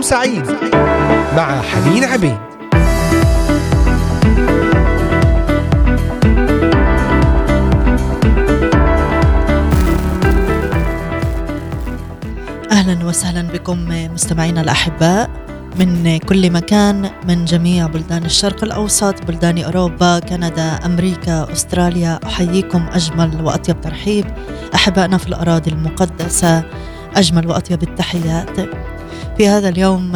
نهاركم سعيد مع حنين عبيد. أهلا وسهلا بكم مستمعينا الأحباء من كل مكان من جميع بلدان الشرق الأوسط بلدان أوروبا كندا أمريكا أستراليا أحييكم أجمل وأطيب ترحيب. أحبائنا في الأراضي المقدسة أجمل وأطيب التحيات. في هذا اليوم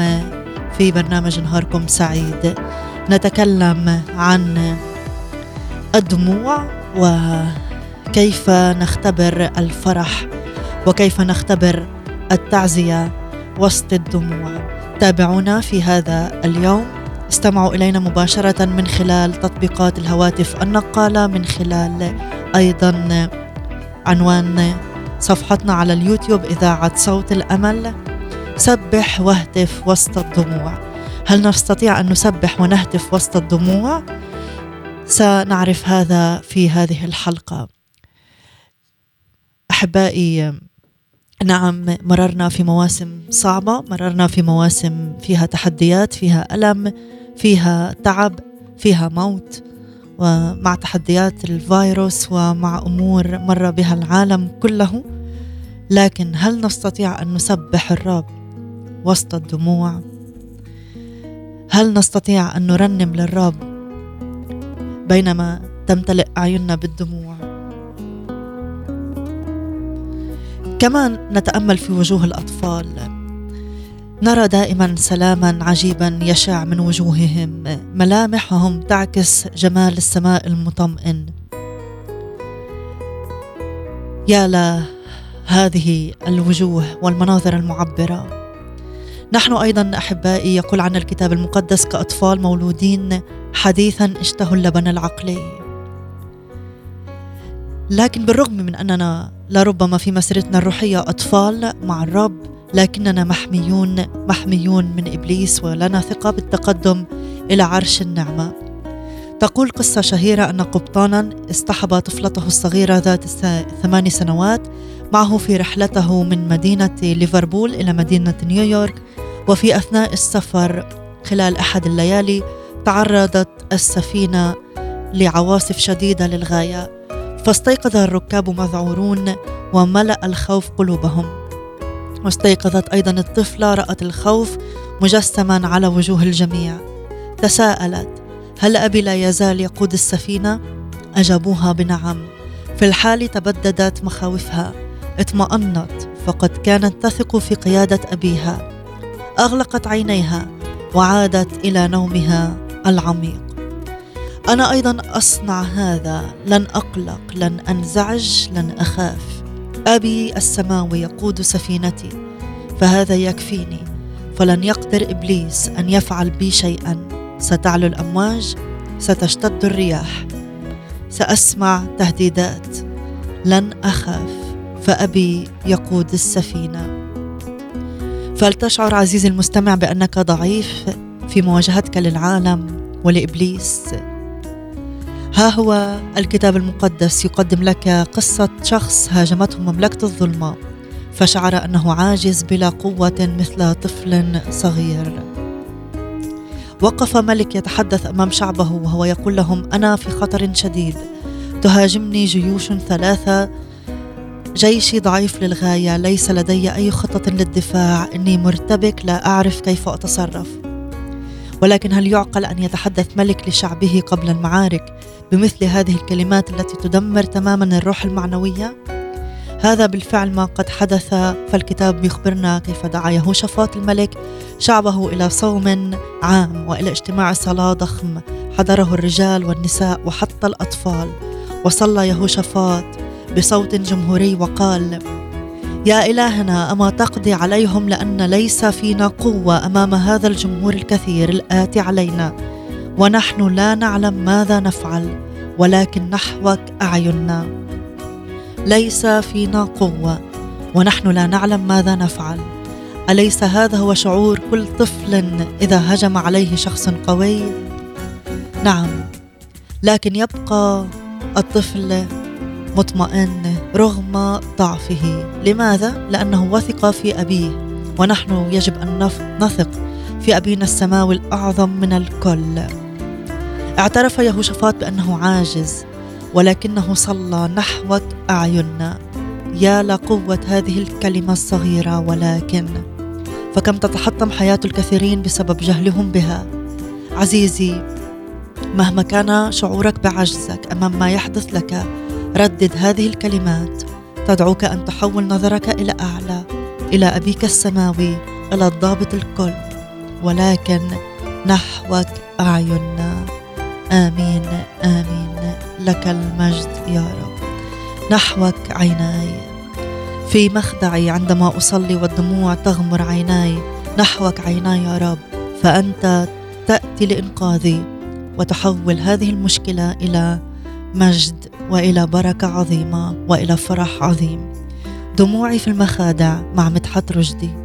في برنامج نهاركم سعيد. نتكلم عن الدموع وكيف نختبر الفرح وكيف نختبر التعزية وسط الدموع. تابعونا في هذا اليوم. استمعوا إلينا مباشرة من خلال تطبيقات الهواتف النقالة من خلال أيضا عنوان صفحتنا على اليوتيوب إذاعة صوت الأمل. سبح واهتف وسط الدموع. هل نستطيع أن نسبح ونهتف وسط الدموع؟ سنعرف هذا في هذه الحلقة. أحبائي نعم مررنا في مواسم صعبة مررنا في مواسم فيها تحديات فيها ألم فيها تعب فيها موت. ومع تحديات الفيروس ومع أمور مر بها العالم كله. لكن هل نستطيع أن نسبح الرب؟ وسط الدموع. هل نستطيع أن نرنم للرب بينما تمتلئ أعيننا بالدموع؟ كمان نتأمل في وجوه الأطفال نرى دائما سلاما عجيبا يشع من وجوههم ملامحهم تعكس جمال السماء المطمئن. يا لهذه الوجوه والمناظر المعبرة. نحن أيضا أحبائي يقول عن الكتاب المقدس كأطفال مولودين حديثا اشتهوا اللبن العقلي. لكن بالرغم من أننا لربما في مسيرتنا الروحية أطفال مع الرب لكننا محميون محميون من إبليس ولنا ثقة بالتقدم إلى عرش النعمة. تقول قصة شهيرة أن قبطانا اصطحب طفلته الصغيرة ذات ثمان سنوات معه في رحلته من مدينة ليفربول إلى مدينة نيويورك وفي أثناء السفر خلال أحد الليالي تعرضت السفينة لعواصف شديدة للغاية فاستيقظ الركاب مذعورون وملأ الخوف قلوبهم. واستيقظت أيضا الطفلة رأت الخوف مجسما على وجوه الجميع. تساءلت هل أبي لا يزال يقود السفينة؟ أجابوها بنعم. في الحال تبددت مخاوفها. اطمأنت فقد كانت تثق في قيادة أبيها. أغلقت عينيها وعادت إلى نومها العميق. أنا أيضا أصنع هذا لن أقلق لن أنزعج لن أخاف. أبي السماوي يقود سفينتي فهذا يكفيني. فلن يقدر إبليس أن يفعل بي شيئا. ستعلو الأمواج ستشتد الرياح. سأسمع تهديدات لن أخاف. فأبي يقود السفينة. فلتشعر عزيزي المستمع بأنك ضعيف في مواجهتك للعالم ولإبليس. ها هو الكتاب المقدس يقدم لك قصة شخص هاجمته مملكة الظلمة فشعر أنه عاجز بلا قوة مثل طفل صغير. وقف ملك يتحدث أمام شعبه وهو يقول لهم أنا في خطر شديد تهاجمني جيوش ثلاثة جيشي ضعيف للغاية ليس لدي أي خطة للدفاع إني مرتبك لا أعرف كيف أتصرف. ولكن هل يعقل أن يتحدث ملك لشعبه قبل المعارك بمثل هذه الكلمات التي تدمر تماما الروح المعنوية؟ هذا بالفعل ما قد حدث فالكتاب يخبرنا كيف دعا يهوشافاط الملك شعبه إلى صوم عام وإلى اجتماع صلاة ضخم حضره الرجال والنساء وحتى الأطفال. وصلى يهوشافاط بصوت جمهوري وقال يا إلهنا أما تقضي عليهم لأن ليس فينا قوة أمام هذا الجمهور الكثير الآتي علينا ونحن لا نعلم ماذا نفعل ولكن نحوك أعيننا. ليس فينا قوة ونحن لا نعلم ماذا نفعل. أليس هذا هو شعور كل طفل إذا هجم عليه شخص قوي؟ نعم لكن يبقى الطفل مطمئن رغم ضعفه. لماذا؟ لأنه وثق في أبيه. ونحن يجب أن نثق في أبينا السماوي الأعظم من الكل. اعترف يهوشافاط بأنه عاجز ولكنه صلى نحوك أعيننا يا لقوة هذه الكلمة الصغيرة ولكن فكم تتحطم حياة الكثيرين بسبب جهلهم بها. عزيزي مهما كان شعورك بعجزك أمام ما يحدث لك ردد هذه الكلمات. تدعوك أن تحول نظرك إلى أعلى إلى أبيك السماوي إلى الضابط الكل. ولكن نحوك اعيننا آمين آمين. لك المجد يا رب. نحوك عيناي. في مخدعي عندما أصلي والدموع تغمر عيناي نحوك عيناي يا رب. فأنت تأتي لإنقاذي وتحول هذه المشكلة إلى مجد وإلى بركة عظيمة وإلى فرح عظيم. دموعي في المخادع مع مدحت رشدي.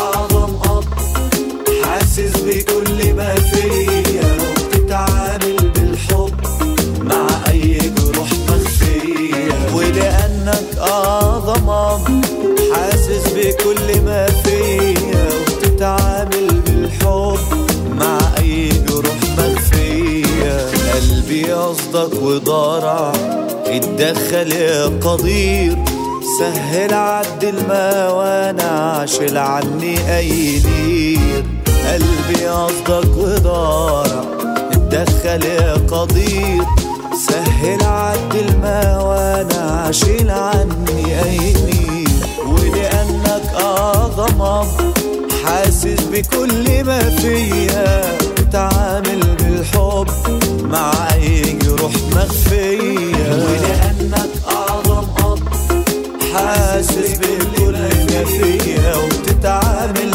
قصدك وضارع اتدخل يا قدير. سهل عد وأنا شيل عني أي نير قلبي قصدك ودارع اتدخل يا قدير. سهل عد وأنا شيل عني أي نير ولأنك أعظم حاسس بكل ما فيا تعامل بالحب مع أي جروح مخفية. ولأنك أعظم أب حاسس بكل ما فيها وبتتعامل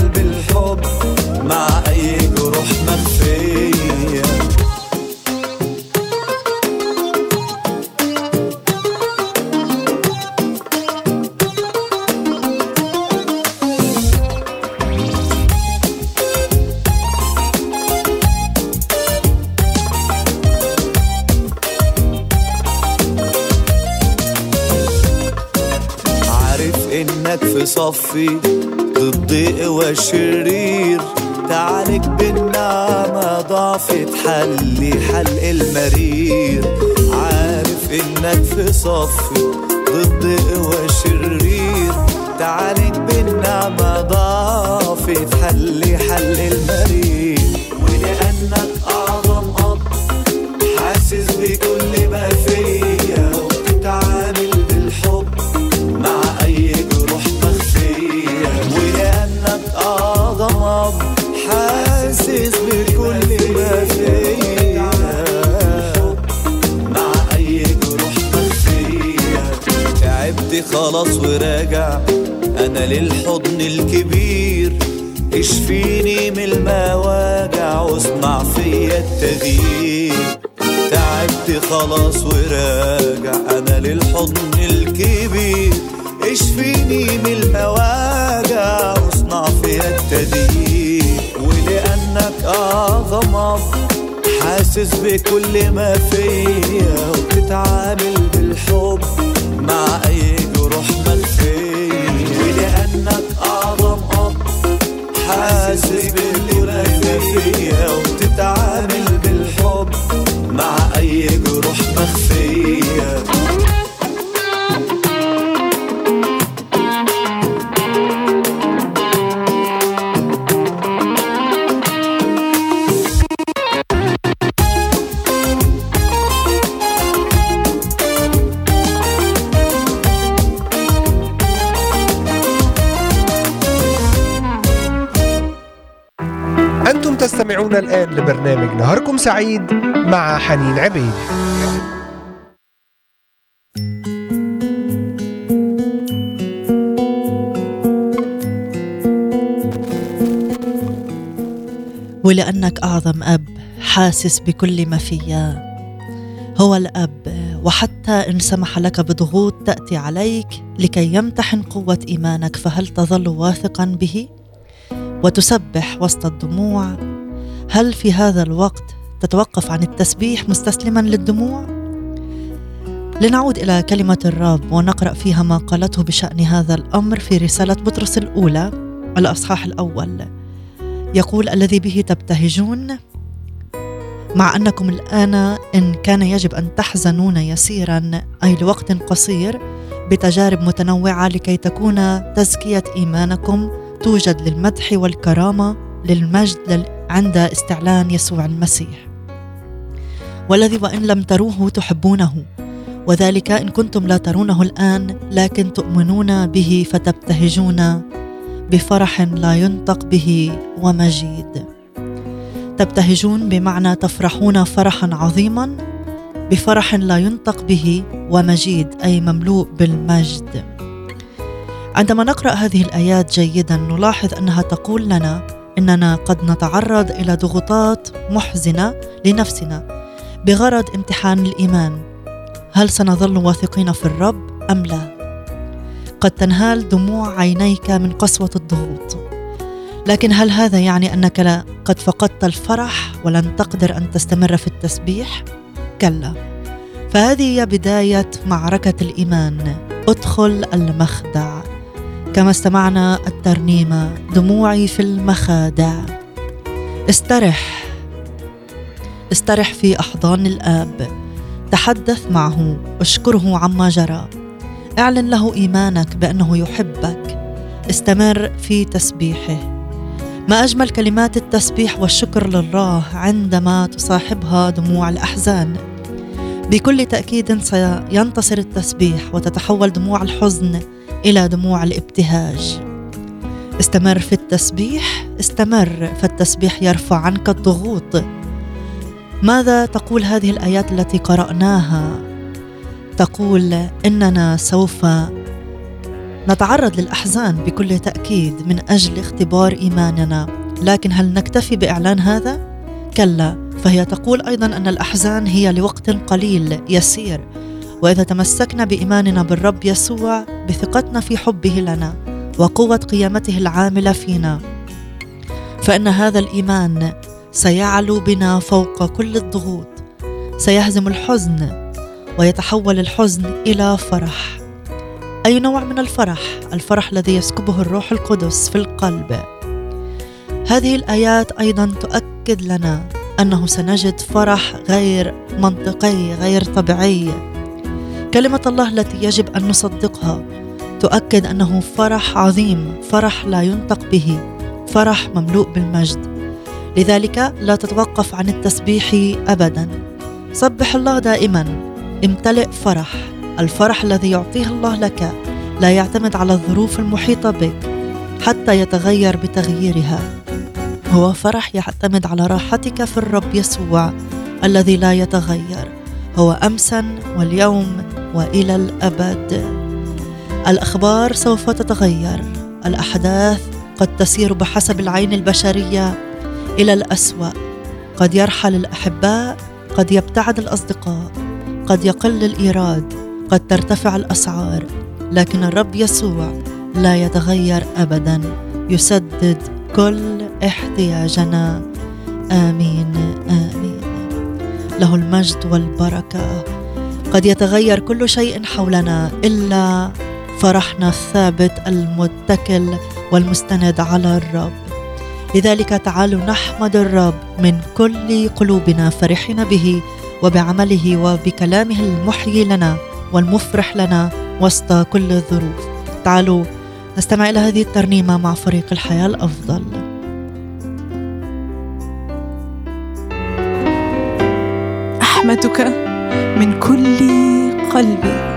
صفي ضد قوى الشرير تعالج بالنعمة ضعف تحلي حلق المرير. عارف إنك في صفي ضد قوى الشرير تعالج بالنعمة ضعف تحلي حل المرير. ولأنك أعظم أب حاسس بكل ما فيا خلاص وراجع. أنا للحضن الكبير اشفيني من المواجع واصنع فيا التغيير. تعبت خلاص وراجع. أنا للحضن الكبير اشفيني من المواجع واصنع فيها التدين ولأنك أعظم حاسس بكل ما فيا وبتتعامل بالحب. سعيد مع حنين عبيد ولأنك أعظم أب حاسس بكل ما فيا هو الأب وحتى إن سمح لك بضغوط تأتي عليك لكي يمتحن قوة إيمانك فهل تظل واثقا به؟ وتسبح وسط الدموع هل في هذا الوقت تتوقف عن التسبيح مستسلما للدموع؟ لنعود إلى كلمة الرب ونقرأ فيها ما قالته بشأن هذا الأمر في رسالة بطرس الأولى الأصحاح الأول يقول الذي به تبتهجون مع أنكم الآن إن كان يجب أن تحزنون يسيرا أي لوقت قصير بتجارب متنوعة لكي تكون تزكية إيمانكم توجد للمدح والكرامة للمجد عند استعلان يسوع المسيح والذي وإن لم تروه تحبونه. وذلك إن كنتم لا ترونه الآن لكن تؤمنون به فتبتهجون بفرح لا ينطق به ومجيد. تبتهجون بمعنى تفرحون فرحا عظيما بفرح لا ينطق به ومجيد أي مملوء بالمجد. عندما نقرأ هذه الآيات جيدا نلاحظ أنها تقول لنا إننا قد نتعرض إلى ضغوطات محزنة لنفسنا. بغرض امتحان الإيمان. هل سنظل واثقين في الرب أم لا؟ قد تنهال دموع عينيك من قسوة الضغوط. لكن هل هذا يعني أنك قد فقدت الفرح ولن تقدر أن تستمر في التسبيح؟ كلا. فهذه هي بداية معركة الإيمان. ادخل المخدع. كما استمعنا الترنيمه دموعي في المخادع. استرح. استرح في أحضان الآب. تحدث معه اشكره عما جرى. اعلن له إيمانك بأنه يحبك. استمر في تسبيحه. ما أجمل كلمات التسبيح والشكر لله عندما تصاحبها دموع الأحزان. بكل تأكيد سينتصر التسبيح وتتحول دموع الحزن إلى دموع الابتهاج. استمر في التسبيح استمر فالتسبيح يرفع عنك الضغوط. ماذا تقول هذه الآيات التي قرأناها؟ تقول إننا سوف نتعرض للأحزان بكل تأكيد من أجل اختبار إيماننا. لكن هل نكتفي بإعلان هذا؟ كلا فهي تقول أيضا أن الأحزان هي لوقت قليل يسير وإذا تمسكنا بإيماننا بالرب يسوع بثقتنا في حبه لنا وقوة قيامته العاملة فينا. فإن هذا الإيمان سيعلو بنا فوق كل الضغوط. سيهزم الحزن ويتحول الحزن إلى فرح. أي نوع من الفرح؟ الفرح الذي يسكبه الروح القدس في القلب. هذه الآيات أيضا تؤكد لنا أنه سنجد فرح غير منطقي غير طبيعي. كلمة الله التي يجب أن نصدقها تؤكد أنه فرح عظيم فرح لا ينطق به فرح مملوء بالمجد. لذلك لا تتوقف عن التسبيح أبدا. سبح الله دائما. امتلئ فرح. الفرح الذي يعطيه الله لك. لا يعتمد على الظروف المحيطة بك. حتى يتغير بتغييرها. هو فرح يعتمد على راحتك في الرب يسوع الذي لا يتغير. هو امسا واليوم وإلى الأبد. الأخبار سوف تتغير. الأحداث قد تسير بحسب العين البشرية. إلى الأسوأ. قد يرحل الأحباء قد يبتعد الأصدقاء قد يقل الإيراد قد ترتفع الأسعار لكن الرب يسوع لا يتغير ابدا. يسدد كل احتياجنا. آمين آمين. له المجد والبركة. قد يتغير كل شيء حولنا إلا فرحنا الثابت المتكل والمستند على الرب. لذلك تعالوا نحمد الرب من كل قلوبنا فرحين به وبعمله وبكلامه المحيي لنا والمفرح لنا وسط كل الظروف. تعالوا نستمع إلى هذه الترنيمة مع فريق الحياة الأفضل. أحمدك من كل قلبي.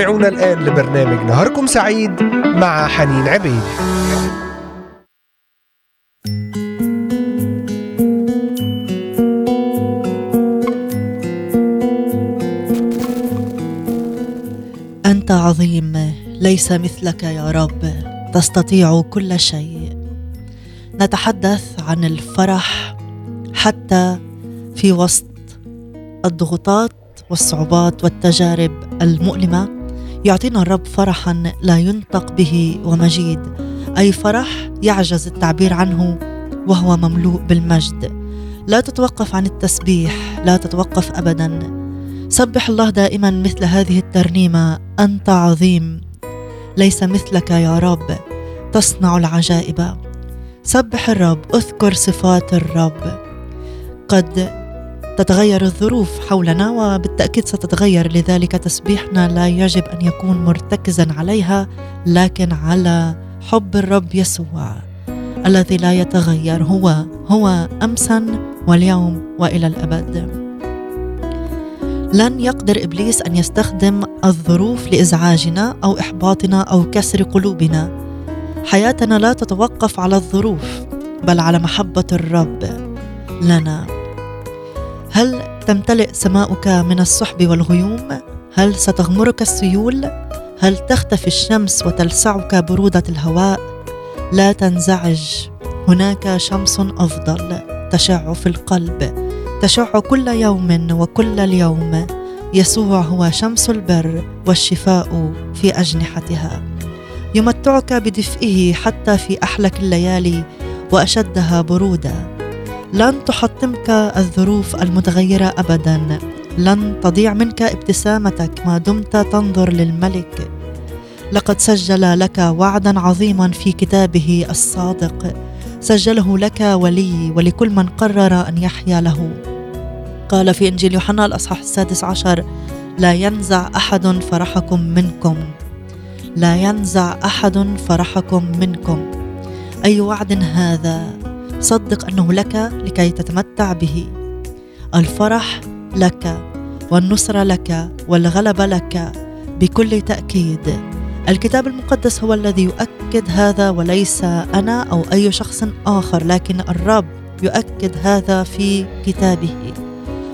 تستمعون الآن لبرنامج نهاركم سعيد مع حنين عبيد. أنت عظيم ليس مثلك يا رب تستطيع كل شيء. نتحدث عن الفرح حتى في وسط الضغوطات والصعوبات والتجارب المؤلمة. يعطينا الرب فرحا لا ينطق به ومجيد. أي فرح يعجز التعبير عنه وهو مملوء بالمجد. لا تتوقف عن التسبيح لا تتوقف ابدا. سبح الله دائما مثل هذه الترنيمة أنت عظيم. ليس مثلك يا رب تصنع العجائب. سبح الرب اذكر صفات الرب. قد تتغير الظروف حولنا وبالتأكيد ستتغير لذلك تسبيحنا لا يجب أن يكون مرتكزا عليها لكن على حب الرب يسوع الذي لا يتغير هو هو امسا واليوم وإلى الأبد. لن يقدر إبليس أن يستخدم الظروف لإزعاجنا أو إحباطنا أو كسر قلوبنا. حياتنا لا تتوقف على الظروف بل على محبة الرب لنا. هل تمتلئ سماؤك من السحب والغيوم؟ هل ستغمرك السيول؟ هل تختفي الشمس وتلسعك برودة الهواء؟ لا تنزعج هناك شمس أفضل تشع في القلب تشع كل يوم وكل اليوم يسوع هو شمس البر والشفاء في أجنحتها. يمتعك بدفئه حتى في أحلك الليالي وأشدها برودة. لن تحطمك الظروف المتغيرة ابدا. لن تضيع منك ابتسامتك ما دمت تنظر للملك. لقد سجل لك وعدا عظيما في كتابه الصادق. سجله لك ولي ولكل من قرر أن يحيا له. قال في إنجيل يوحنا الأصحاح السادس عشر لا ينزع أحد فرحكم منكم. لا ينزع أحد فرحكم منكم. أي وعد هذا؟ صدق أنه لك لكي تتمتع به. الفرح لك والنصره لك والغلبه لك بكل تأكيد. الكتاب المقدس هو الذي يؤكد هذا وليس أنا أو أي شخص آخر لكن الرب يؤكد هذا في كتابه.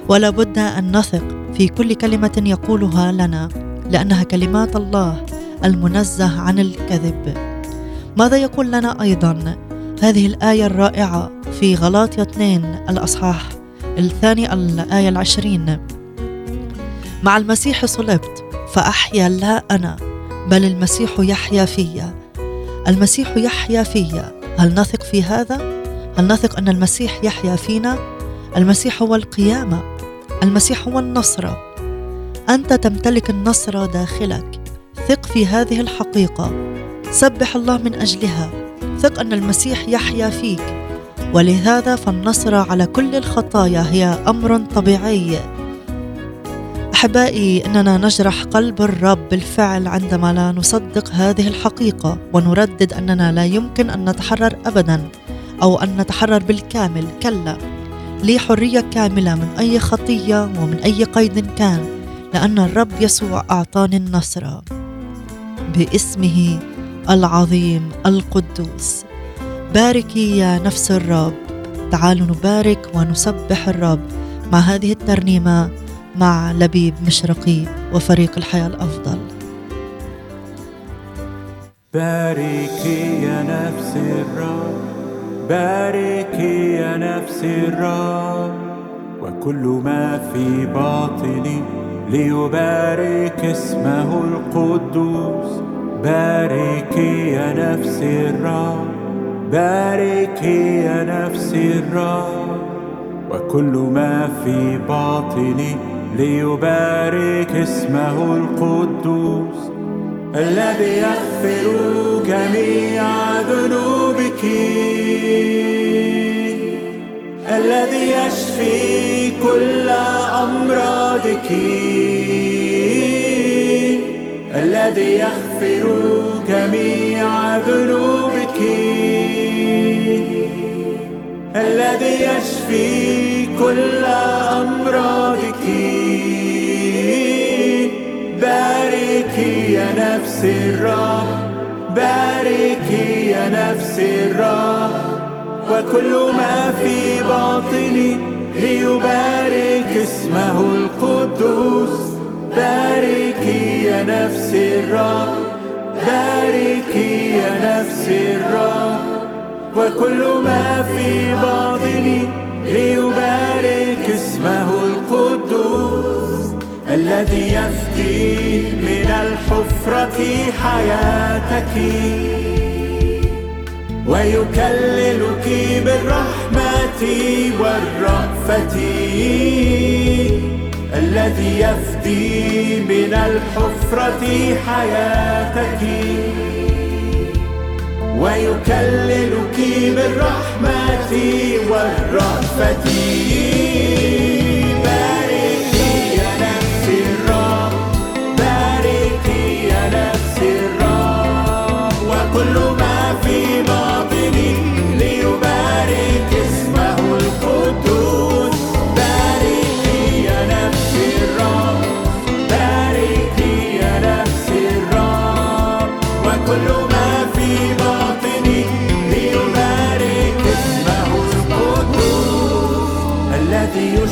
ولا بد أن نثق في كل كلمة يقولها لنا لأنها كلمات الله المنزه عن الكذب. ماذا يقول لنا أيضا؟ هذه الآية الرائعة في غلاطيا 2 الأصحاح الثاني الآية العشرين. مع المسيح صلبت فأحيا لا أنا بل المسيح يحيا فيا. المسيح يحيا فيا. هل نثق في هذا؟ هل نثق أن المسيح يحيا فينا؟ المسيح هو القيامة. المسيح هو النصره أنت تمتلك النصره داخلك. ثق في هذه الحقيقة. سبح الله من أجلها. ثق أن المسيح يحيا فيك. ولهذا فالنصره على كل الخطايا هي أمر طبيعي. أحبائي إننا نجرح قلب الرب بالفعل عندما لا نصدق هذه الحقيقة ونردد أننا لا يمكن أن نتحرر ابدا أو أن نتحرر بالكامل. كلا لي حرية كاملة من أي خطية ومن أي قيد كان لأن الرب يسوع أعطاني النصره باسمه العظيم القدوس. باركي يا نفس الرب. تعالوا نبارك ونسبح الرب مع هذه الترنيمة مع لبيب مشرقي وفريق الحياة الأفضل. باركي يا نفس الرب. باركي يا نفس الرب. وكل ما في باطني ليبارك اسمه القدوس. باركي يا نفس الرب باركي يا نفس الرب. وكل ما في باطني ليبارك اسمه القدوس. الذي يغفر جميع ذنوبك. الذي يشفي كل أمراضك. الذي يغفر جميع ذنوبك. الذي يشفي كل أمراضك. باركي نفس الرب باركي يا نفس الرب. وكل ما في باطني ليبارك اسمه القدوس. باركي يا نفس الرب. باركي يا نفس الرب وكل ما في باطني ليبارك اسمه القدوس الذي يفدي من الحفرة حياتك. ويكللك بالرحمة والرأفة. الذي يفدي من الحفرة حياتك. ويكللك بالرحمة والرأفة.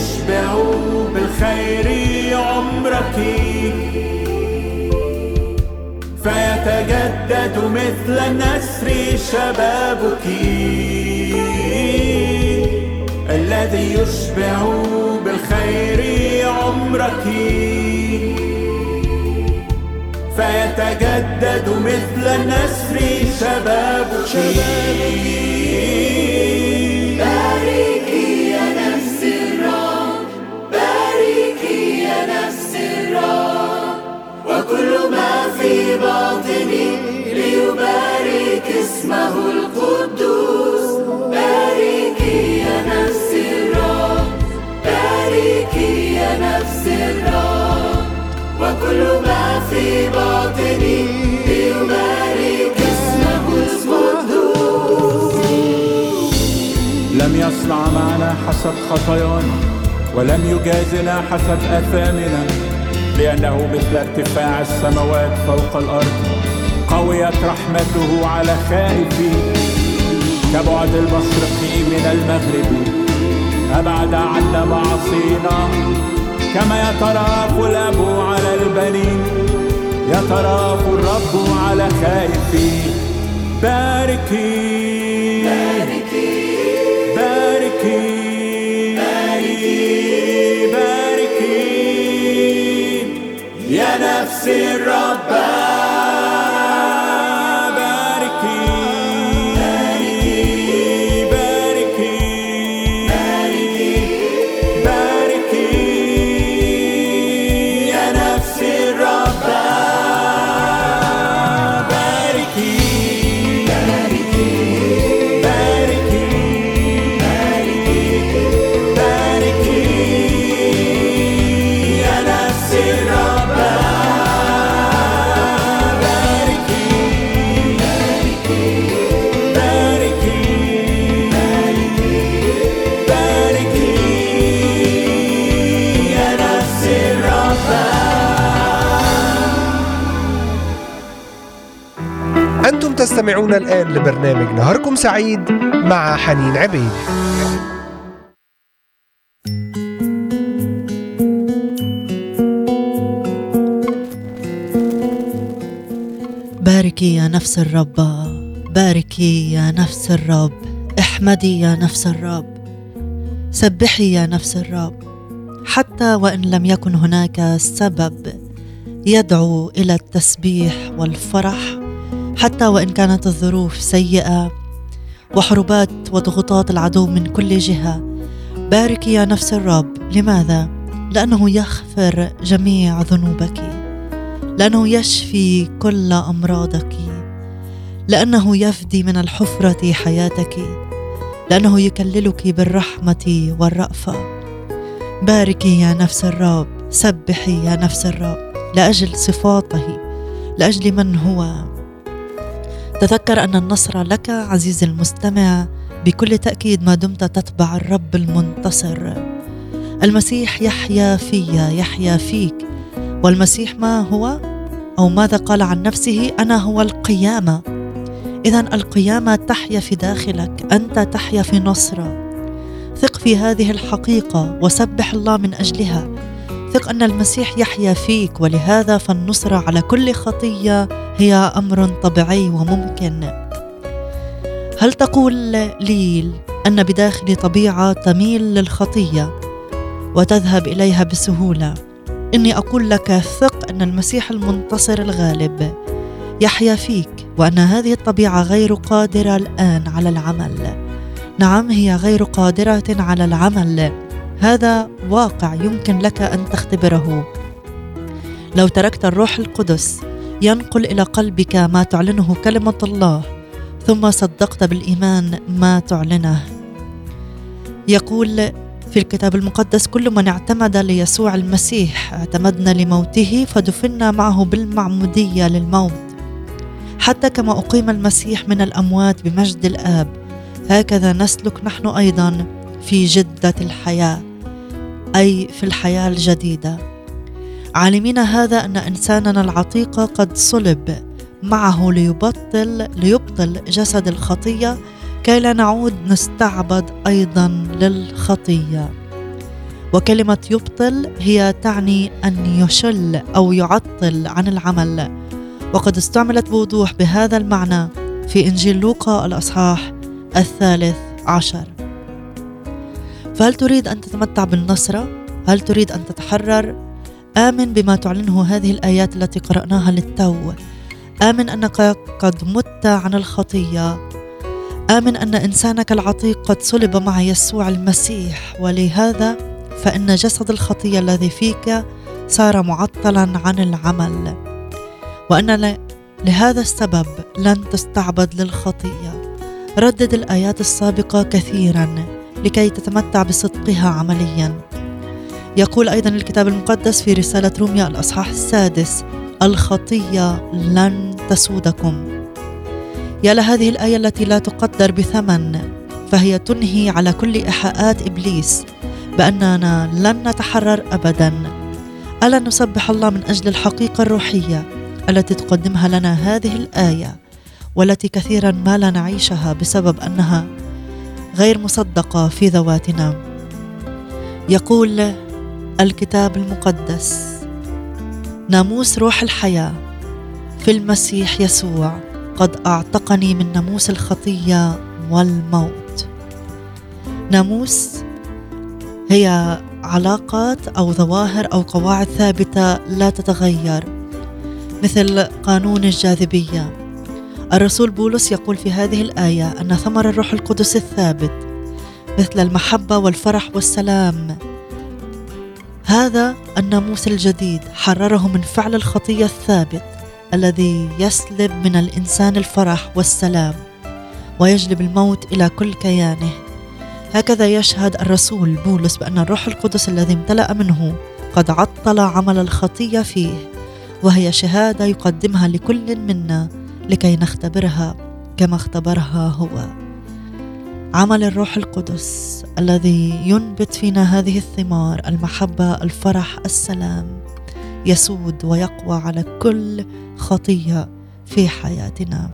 يشبع بالخير عمرك. فيتجدد مثل النسر شبابك. الذي يشبع بالخير عمرك. فيتجدد مثل النسر شبابك. باركي في باطني ليبارك اسمه القدوس. باركي يا نفس الرب باركي يا نفس الرب. وكل ما في باطني ليبارك اسمه القدوس. لم يصنع معنا حسب خطايانا ولم يجازنا حسب آثامنا. لأنه مثل ارتفاع السماوات فوق الأرض قويت رحمته على خائفين كبعد المشرق من المغرب أبعد عنا معاصينا. كما يتراف الأب على البنين يتراف الرب على خائفين باركي. يا نفس الرب تستمعون الآن لبرنامج نهاركم سعيد مع حنين عبيد. باركي يا نفس الرب. باركي يا نفس الرب. احمدي يا نفس الرب. سبحي يا نفس الرب. حتى وإن لم يكن هناك سبب يدعو إلى التسبيح والفرح. حتى وإن كانت الظروف سيئة وحروبات وضغوطات العدو من كل جهة باركي يا نفس الرب. لماذا؟ لأنه يغفر جميع ذنوبك. لأنه يشفي كل أمراضك. لأنه يفدي من الحفرة حياتك. لأنه يكللك بالرحمة والرأفة. باركي يا نفس الرب. سبحي يا نفس الرب. لأجل صفاته لأجل من هو. تذكر أن النصر لك عزيزي المستمع بكل تأكيد ما دمت تتبع الرب المنتصر. المسيح يحيا في يحيا فيك. والمسيح ما هو؟ أو ماذا قال عن نفسه؟ أنا هو القيامة. إذا القيامة تحيا في داخلك أنت تحيا في نصرة. ثق في هذه الحقيقة وسبح الله من أجلها. ثق أن المسيح يحيا فيك ولهذا فالنصرة على كل خطية هي أمر طبيعي وممكن. هل تقول لي أن بداخلي طبيعة تميل للخطية وتذهب إليها بسهولة؟ إني أقول لك ثق أن المسيح المنتصر الغالب يحيا فيك وأن هذه الطبيعة غير قادرة الآن على العمل. نعم هي غير قادرة على العمل. هذا واقع يمكن لك أن تختبره. لو تركت الروح القدس ينقل إلى قلبك ما تعلنه كلمة الله ثم صدقت بالإيمان ما تعلنه. يقول في الكتاب المقدس كل من اعتمد ليسوع المسيح اعتمدنا لموته فدفنا معه بالمعمودية للموت. حتى كما أقيم المسيح من الأموات بمجد الآب هكذا نسلك نحن أيضا في جدة الحياة. أي في الحياة الجديدة. عالمين هذا أن إنساننا العتيق قد صلب معه ليبطل ليبطل جسد الخطية كي لا نعود نستعبد أيضا للخطية. وكلمة يبطل هي تعني أن يشل أو يعطل عن العمل. وقد استعملت بوضوح بهذا المعنى في إنجيل لوقا الأصحاح الثالث عشر. فهل تريد أن تتمتع بالنصرة؟ هل تريد أن تتحرر؟ آمن بما تعلنه هذه الآيات التي قرأناها للتو. آمن أنك قد مت عن الخطية. آمن أن إنسانك العتيق قد صلب مع يسوع المسيح. ولهذا فإن جسد الخطية الذي فيك صار معطلا عن العمل. وأن لهذا السبب لن تستعبد للخطية. ردد الآيات السابقة كثيرا. لكي تتمتع بصدقها عمليا. يقول أيضا الكتاب المقدس في رسالة روميا الأصحاح السادس الخطية لن تسودكم. يا لهذه الآية التي لا تقدر بثمن فهي تنهي على كل إيحاءات إبليس بأننا لن نتحرر أبدا. ألا نسبح الله من أجل الحقيقة الروحية التي تقدمها لنا هذه الآية والتي كثيرا ما لا نعيشها بسبب أنها غير مصدقة في ذواتنا يقول الكتاب المقدس ناموس روح الحياة. في المسيح يسوع قد أعتقني من ناموس الخطية والموت. ناموس هي علاقات أو ظواهر أو قواعد ثابتة لا تتغير مثل قانون الجاذبية. الرسول بولس يقول في هذه الآية أن ثمر الروح القدس الثابت مثل المحبة والفرح والسلام. هذا الناموس الجديد حرره من فعل الخطية الثابت الذي يسلب من الإنسان الفرح والسلام ويجلب الموت إلى كل كيانه. هكذا يشهد الرسول بولس بأن الروح القدس الذي امتلأ منه قد عطل عمل الخطية فيه وهي شهادة يقدمها لكل منا لكي نختبرها كما اختبرها هو. عمل الروح القدس الذي ينبت فينا هذه الثمار المحبة الفرح السلام يسود ويقوى على كل خطية في حياتنا.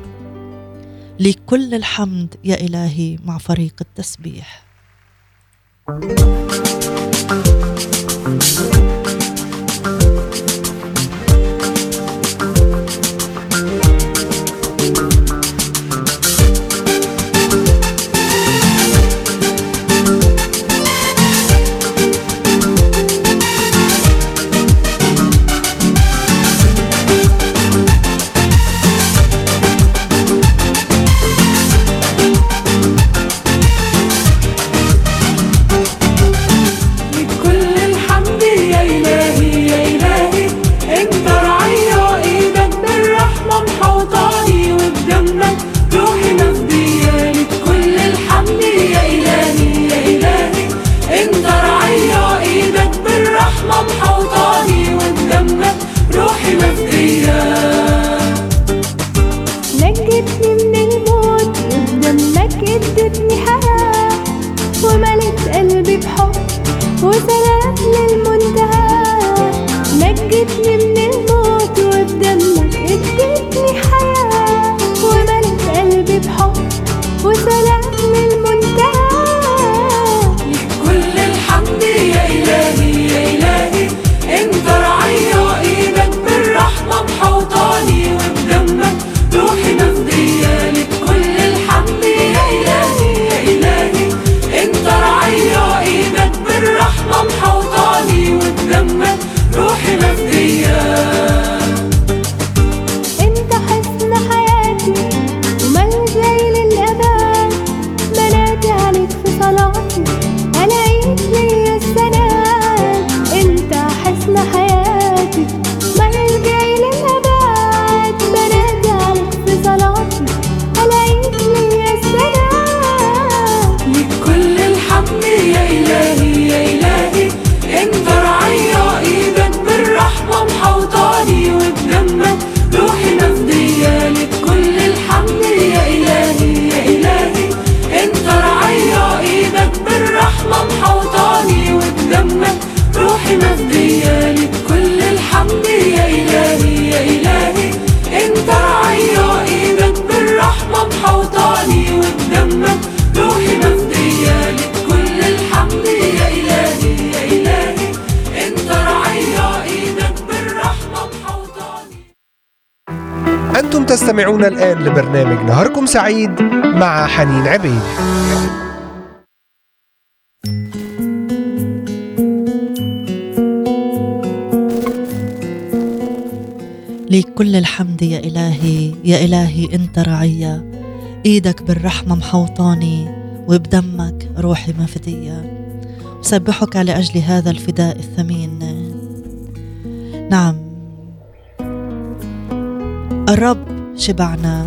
لكل الحمد يا إلهي مع فريق التسبيح. thank you تستمعون الآن لبرنامج نهاركم سعيد مع حنين عبيد. ليك كل الحمد يا إلهي يا إلهي أنت رعية. إيدك بالرحمة محوطاني وبدمك روحي مفدية. أسبحك لأجل هذا الفداء الثمين. نعم. الرب شبعنا.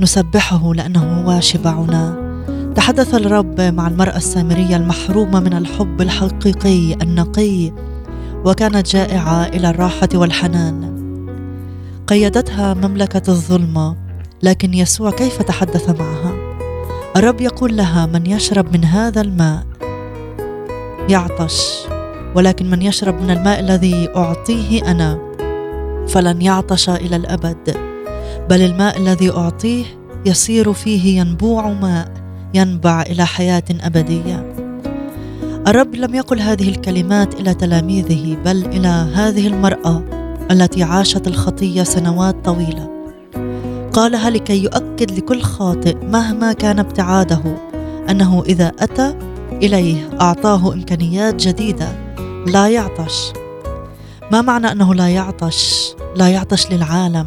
نسبحه لأنه هو شبعنا. تحدث الرب مع المرأة السامرية المحرومة من الحب الحقيقي النقي وكانت جائعة إلى الراحة والحنان. قيدتها مملكة الظلمة لكن يسوع كيف تحدث معها؟ الرب يقول لها من يشرب من هذا الماء يعطش ولكن من يشرب من الماء الذي أعطيه أنا فلن يعطش إلى الأبد. بل الماء الذي أعطيه يصير فيه ينبوع ماء ينبع إلى حياة أبدية. الرب لم يقل هذه الكلمات إلى تلاميذه بل إلى هذه المرأة التي عاشت الخطية سنوات طويلة. قالها لكي يؤكد لكل خاطئ مهما كان ابتعاده أنه إذا أتى إليه أعطاه إمكانيات جديدة لا يعطش. ما معنى أنه لا يعطش؟ لا يعطش للعالم.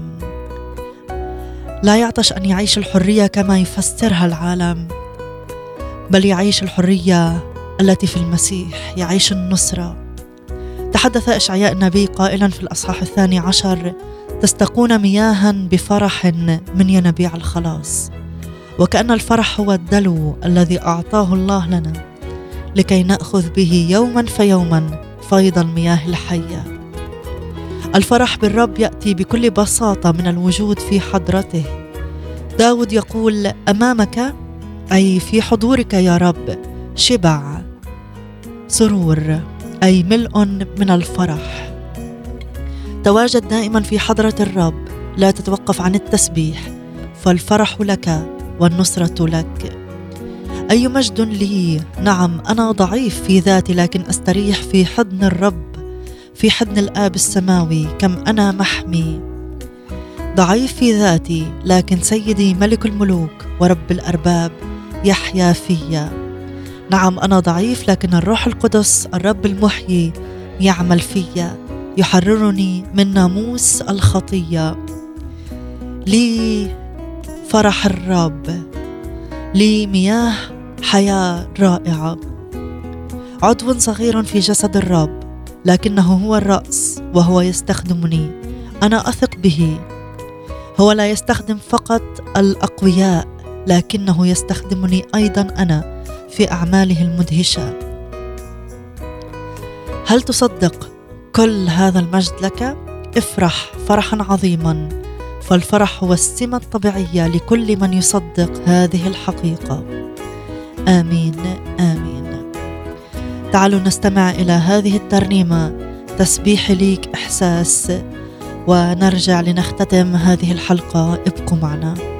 لا يعطش أن يعيش الحرية كما يفسرها العالم بل يعيش الحرية التي في المسيح يعيش النصره تحدث إشعياء النبي قائلا في الأصحاح الثاني عشر تستقون مياها بفرح من ينابيع الخلاص وكأن الفرح هو الدلو الذي أعطاه الله لنا لكي نأخذ به يوما فيوما فيض المياه الحية. الفرح بالرب يأتي بكل بساطة من الوجود في حضرته. داود يقول أمامك أي في حضورك يا رب شبع سرور أي ملء من الفرح. تواجد دائما في حضرة الرب لا تتوقف عن التسبيح فالفرح لك والنصرة لك. أي مجد لي؟ نعم أنا ضعيف في ذاتي لكن أستريح في حضن الرب. في حضن الآب السماوي كم أنا محمي. ضعيف في ذاتي لكن سيدي ملك الملوك ورب الأرباب يحيا فيا. نعم أنا ضعيف لكن الروح القدس الرب المحيي يعمل فيا يحررني من ناموس الخطية. لي فرح الرب لي مياه حياة رائعة. عضو صغير في جسد الرب لكنه هو الرأس وهو يستخدمني. أنا أثق به. هو لا يستخدم فقط الأقوياء لكنه يستخدمني أيضا أنا في أعماله المدهشة. هل تصدق كل هذا المجد لك؟ افرح فرحا عظيما. فالفرح هو السمة الطبيعية لكل من يصدق هذه الحقيقة. آمين آمين. تعالوا نستمع إلى هذه الترنيمة. تسبيح ليك إحساس. ونرجع لنختتم هذه الحلقة. ابقوا معنا.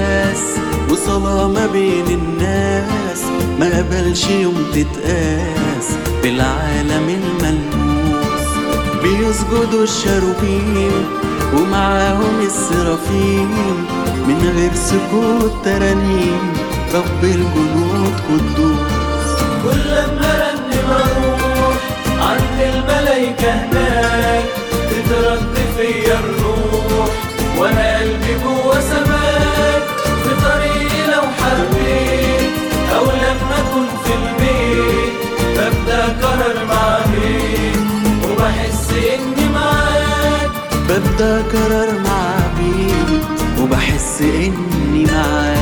احساس وصلاة ما بين الناس ما قبلش يوم تتقاس. بالعالم الملموس بيسجدوا الشروبيم ومعاهم السرافيم من غير سكوت ترانيم رب الجنود قدوس. كل لما رنم أروح عند الملايكة هناك تترد فيا اكون في البيت ببدا قرار مع بيت وبحس إني معاك مع بيت وبحس إني معاك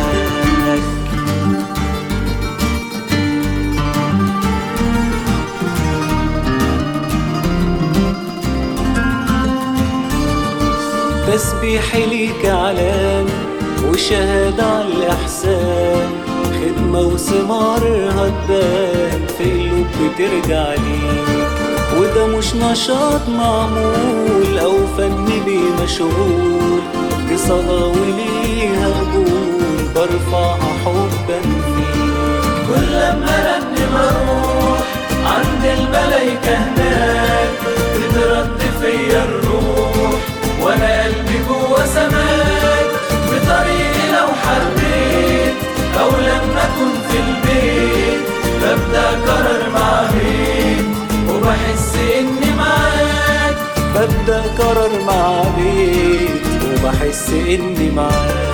تسبيح ليك علام وشهادة على الإحسان خدمة وثمارها تبان في قلوب بترجع ليك وده مش نشاط معمول أو فن بيه مشغول دي صلاة وليها قبول برفعها حبا فيك كل لما رنم أروح عند الملايكة هناك تترد فيا الروح. وأنا قلبي جوا سماك حبيت أو لما اكون في البيت ببدا قرار مع بيت وبحس إني معاك. ببدا قرار مع بيت وبحس إني معاك.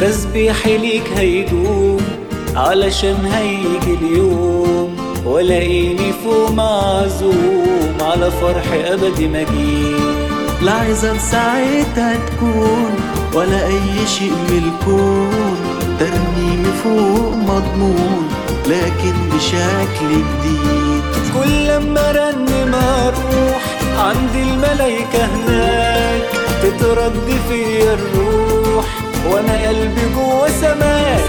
تسبيحي ليك هيدوم. علشان هيجي اليوم ولاقيني فوق معزوم على فرح أبدي مجيد لا عزم ساعتها تكون ولا أي شيء من الكون. ترنيمي فوق مضمون لكن بشكل جديد. كل لما رنم أروح عند الملايكة هناك تترد فيا الروح. وأنا قلبي جوا سماك.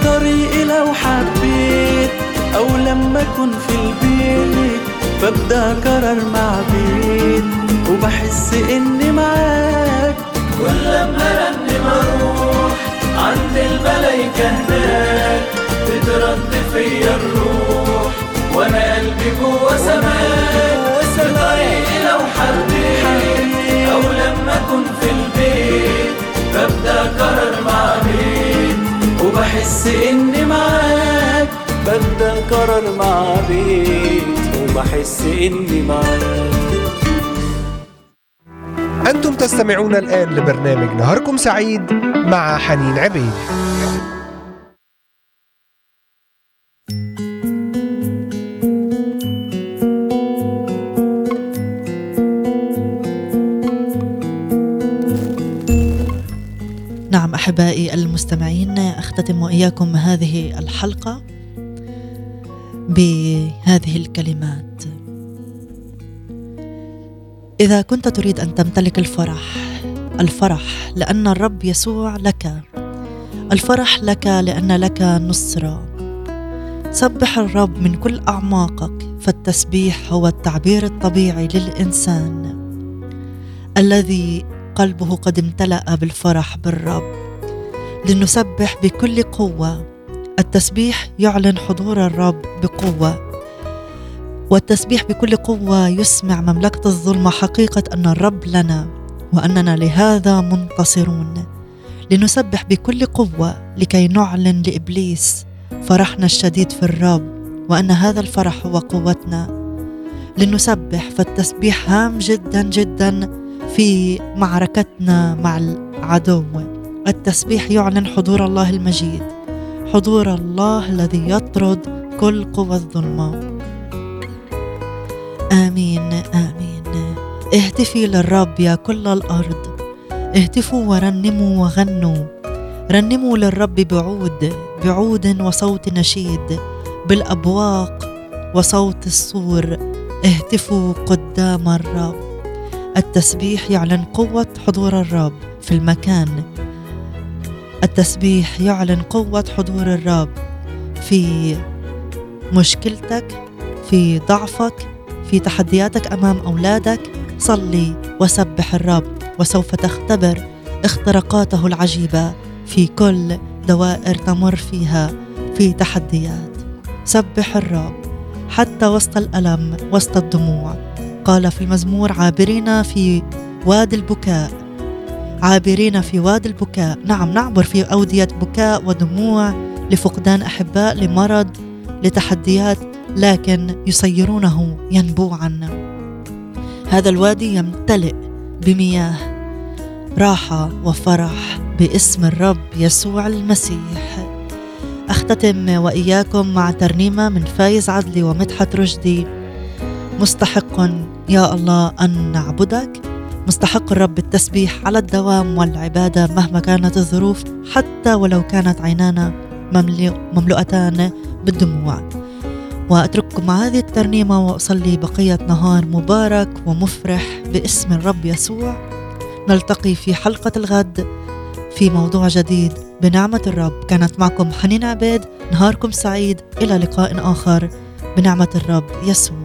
بطريقي لو حبيت أو لما أكون في البيت ببدأ قرار مع بيت وبحس إني معاك. كل لما رنم أروح عند الملايكة هناك تترد فيا الروح وأنا قلبي جوا سماك. بطريقي لو حبيت أو لما اكون في البيت ببدا قرار مع بيت. وبحس إني معاك. ببدا قرار مع بيت وبحس إني معاك. أنتم تستمعون الآن لبرنامج نهاركم سعيد مع حنين عبيد. أحبائي المستمعين أختتم وإياكم هذه الحلقة بهذه الكلمات. إذا كنت تريد أن تمتلك الفرح الفرح لأن الرب يسوع لك. الفرح لك لأن لك نصره سبح الرب من كل أعماقك فالتسبيح هو التعبير الطبيعي للإنسان الذي قلبه قد امتلأ بالفرح بالرب. لنسبح بكل قوة. التسبيح يعلن حضور الرب بقوة. والتسبيح بكل قوة يسمع مملكة الظلمة حقيقة أن الرب لنا وأننا لهذا منتصرون. لنسبح بكل قوة لكي نعلن لإبليس فرحنا الشديد في الرب وأن هذا الفرح هو قوتنا. لنسبح فالتسبيح هام جدا جدا في معركتنا مع العدو. التسبيح يعلن حضور الله المجيد حضور الله الذي يطرد كل قوى الظلمه آمين آمين. اهتفي للرب يا كل الأرض. اهتفوا ورنموا وغنوا. رنموا للرب بعود بعود وصوت نشيد بالأبواق وصوت الصور اهتفوا قدام الرب. التسبيح يعلن قوة حضور الرب في المكان. التسبيح يعلن قوة حضور الرب في مشكلتك في ضعفك في تحدياتك أمام أولادك. صلي وسبح الرب وسوف تختبر اختراقاته العجيبة في كل دوائر تمر فيها في تحديات. سبح الرب حتى وسط الألم وسط الدموع. قال في المزمور عابرين في وادي البكاء عابرين في وادي البكاء. نعم نعبر في أودية بكاء ودموع لفقدان أحباء لمرض لتحديات لكن يصيرونه ينبوعا. هذا الوادي يمتلئ بمياه راحة وفرح باسم الرب يسوع المسيح. أختتم وإياكم مع ترنيمة من فايز عدلي ومدحت رشدي. مستحق يا الله أن نعبدك. مستحق الرب التسبيح على الدوام والعبادة مهما كانت الظروف حتى ولو كانت عينانا مملو- مملوءتان بالدموع. وأترككم مع هذه الترنيمة وأصلي بقية نهار مبارك ومفرح باسم الرب يسوع. نلتقي في حلقة الغد في موضوع جديد بنعمة الرب. كانت معكم حنين عبيد نهاركم سعيد. إلى لقاء آخر. بنعمة الرب يسوع.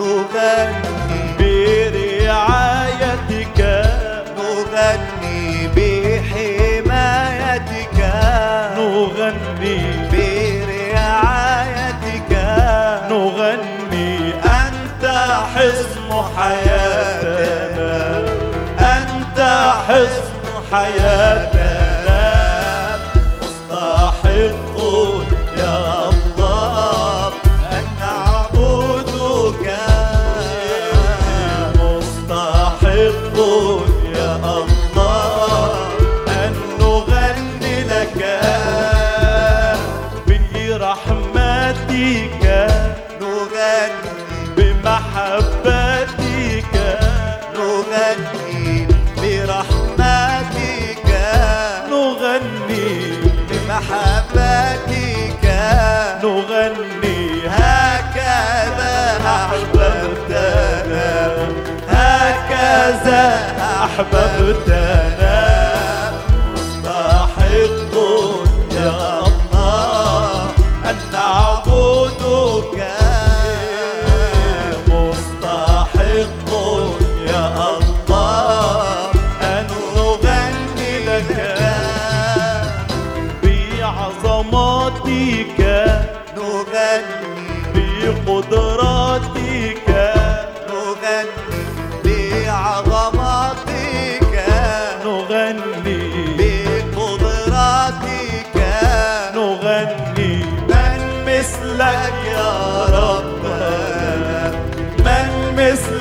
نغني برعايتك نغني بحمايتك. نغني برعايتك. نغني أنت حصن حياتنا. أنت حصن حياتنا. أحببتنا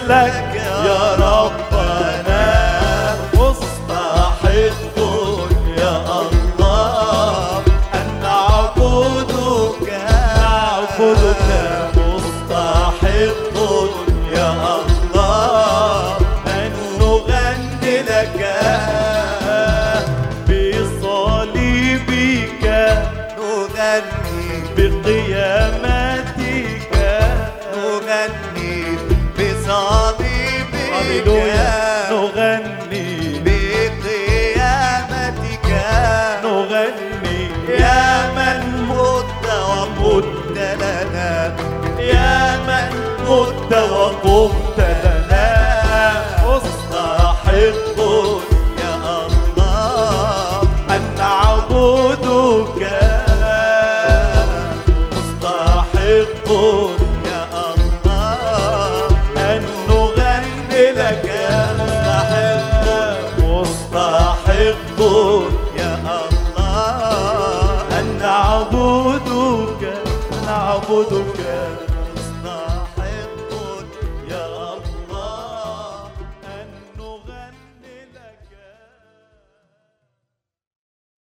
مثلك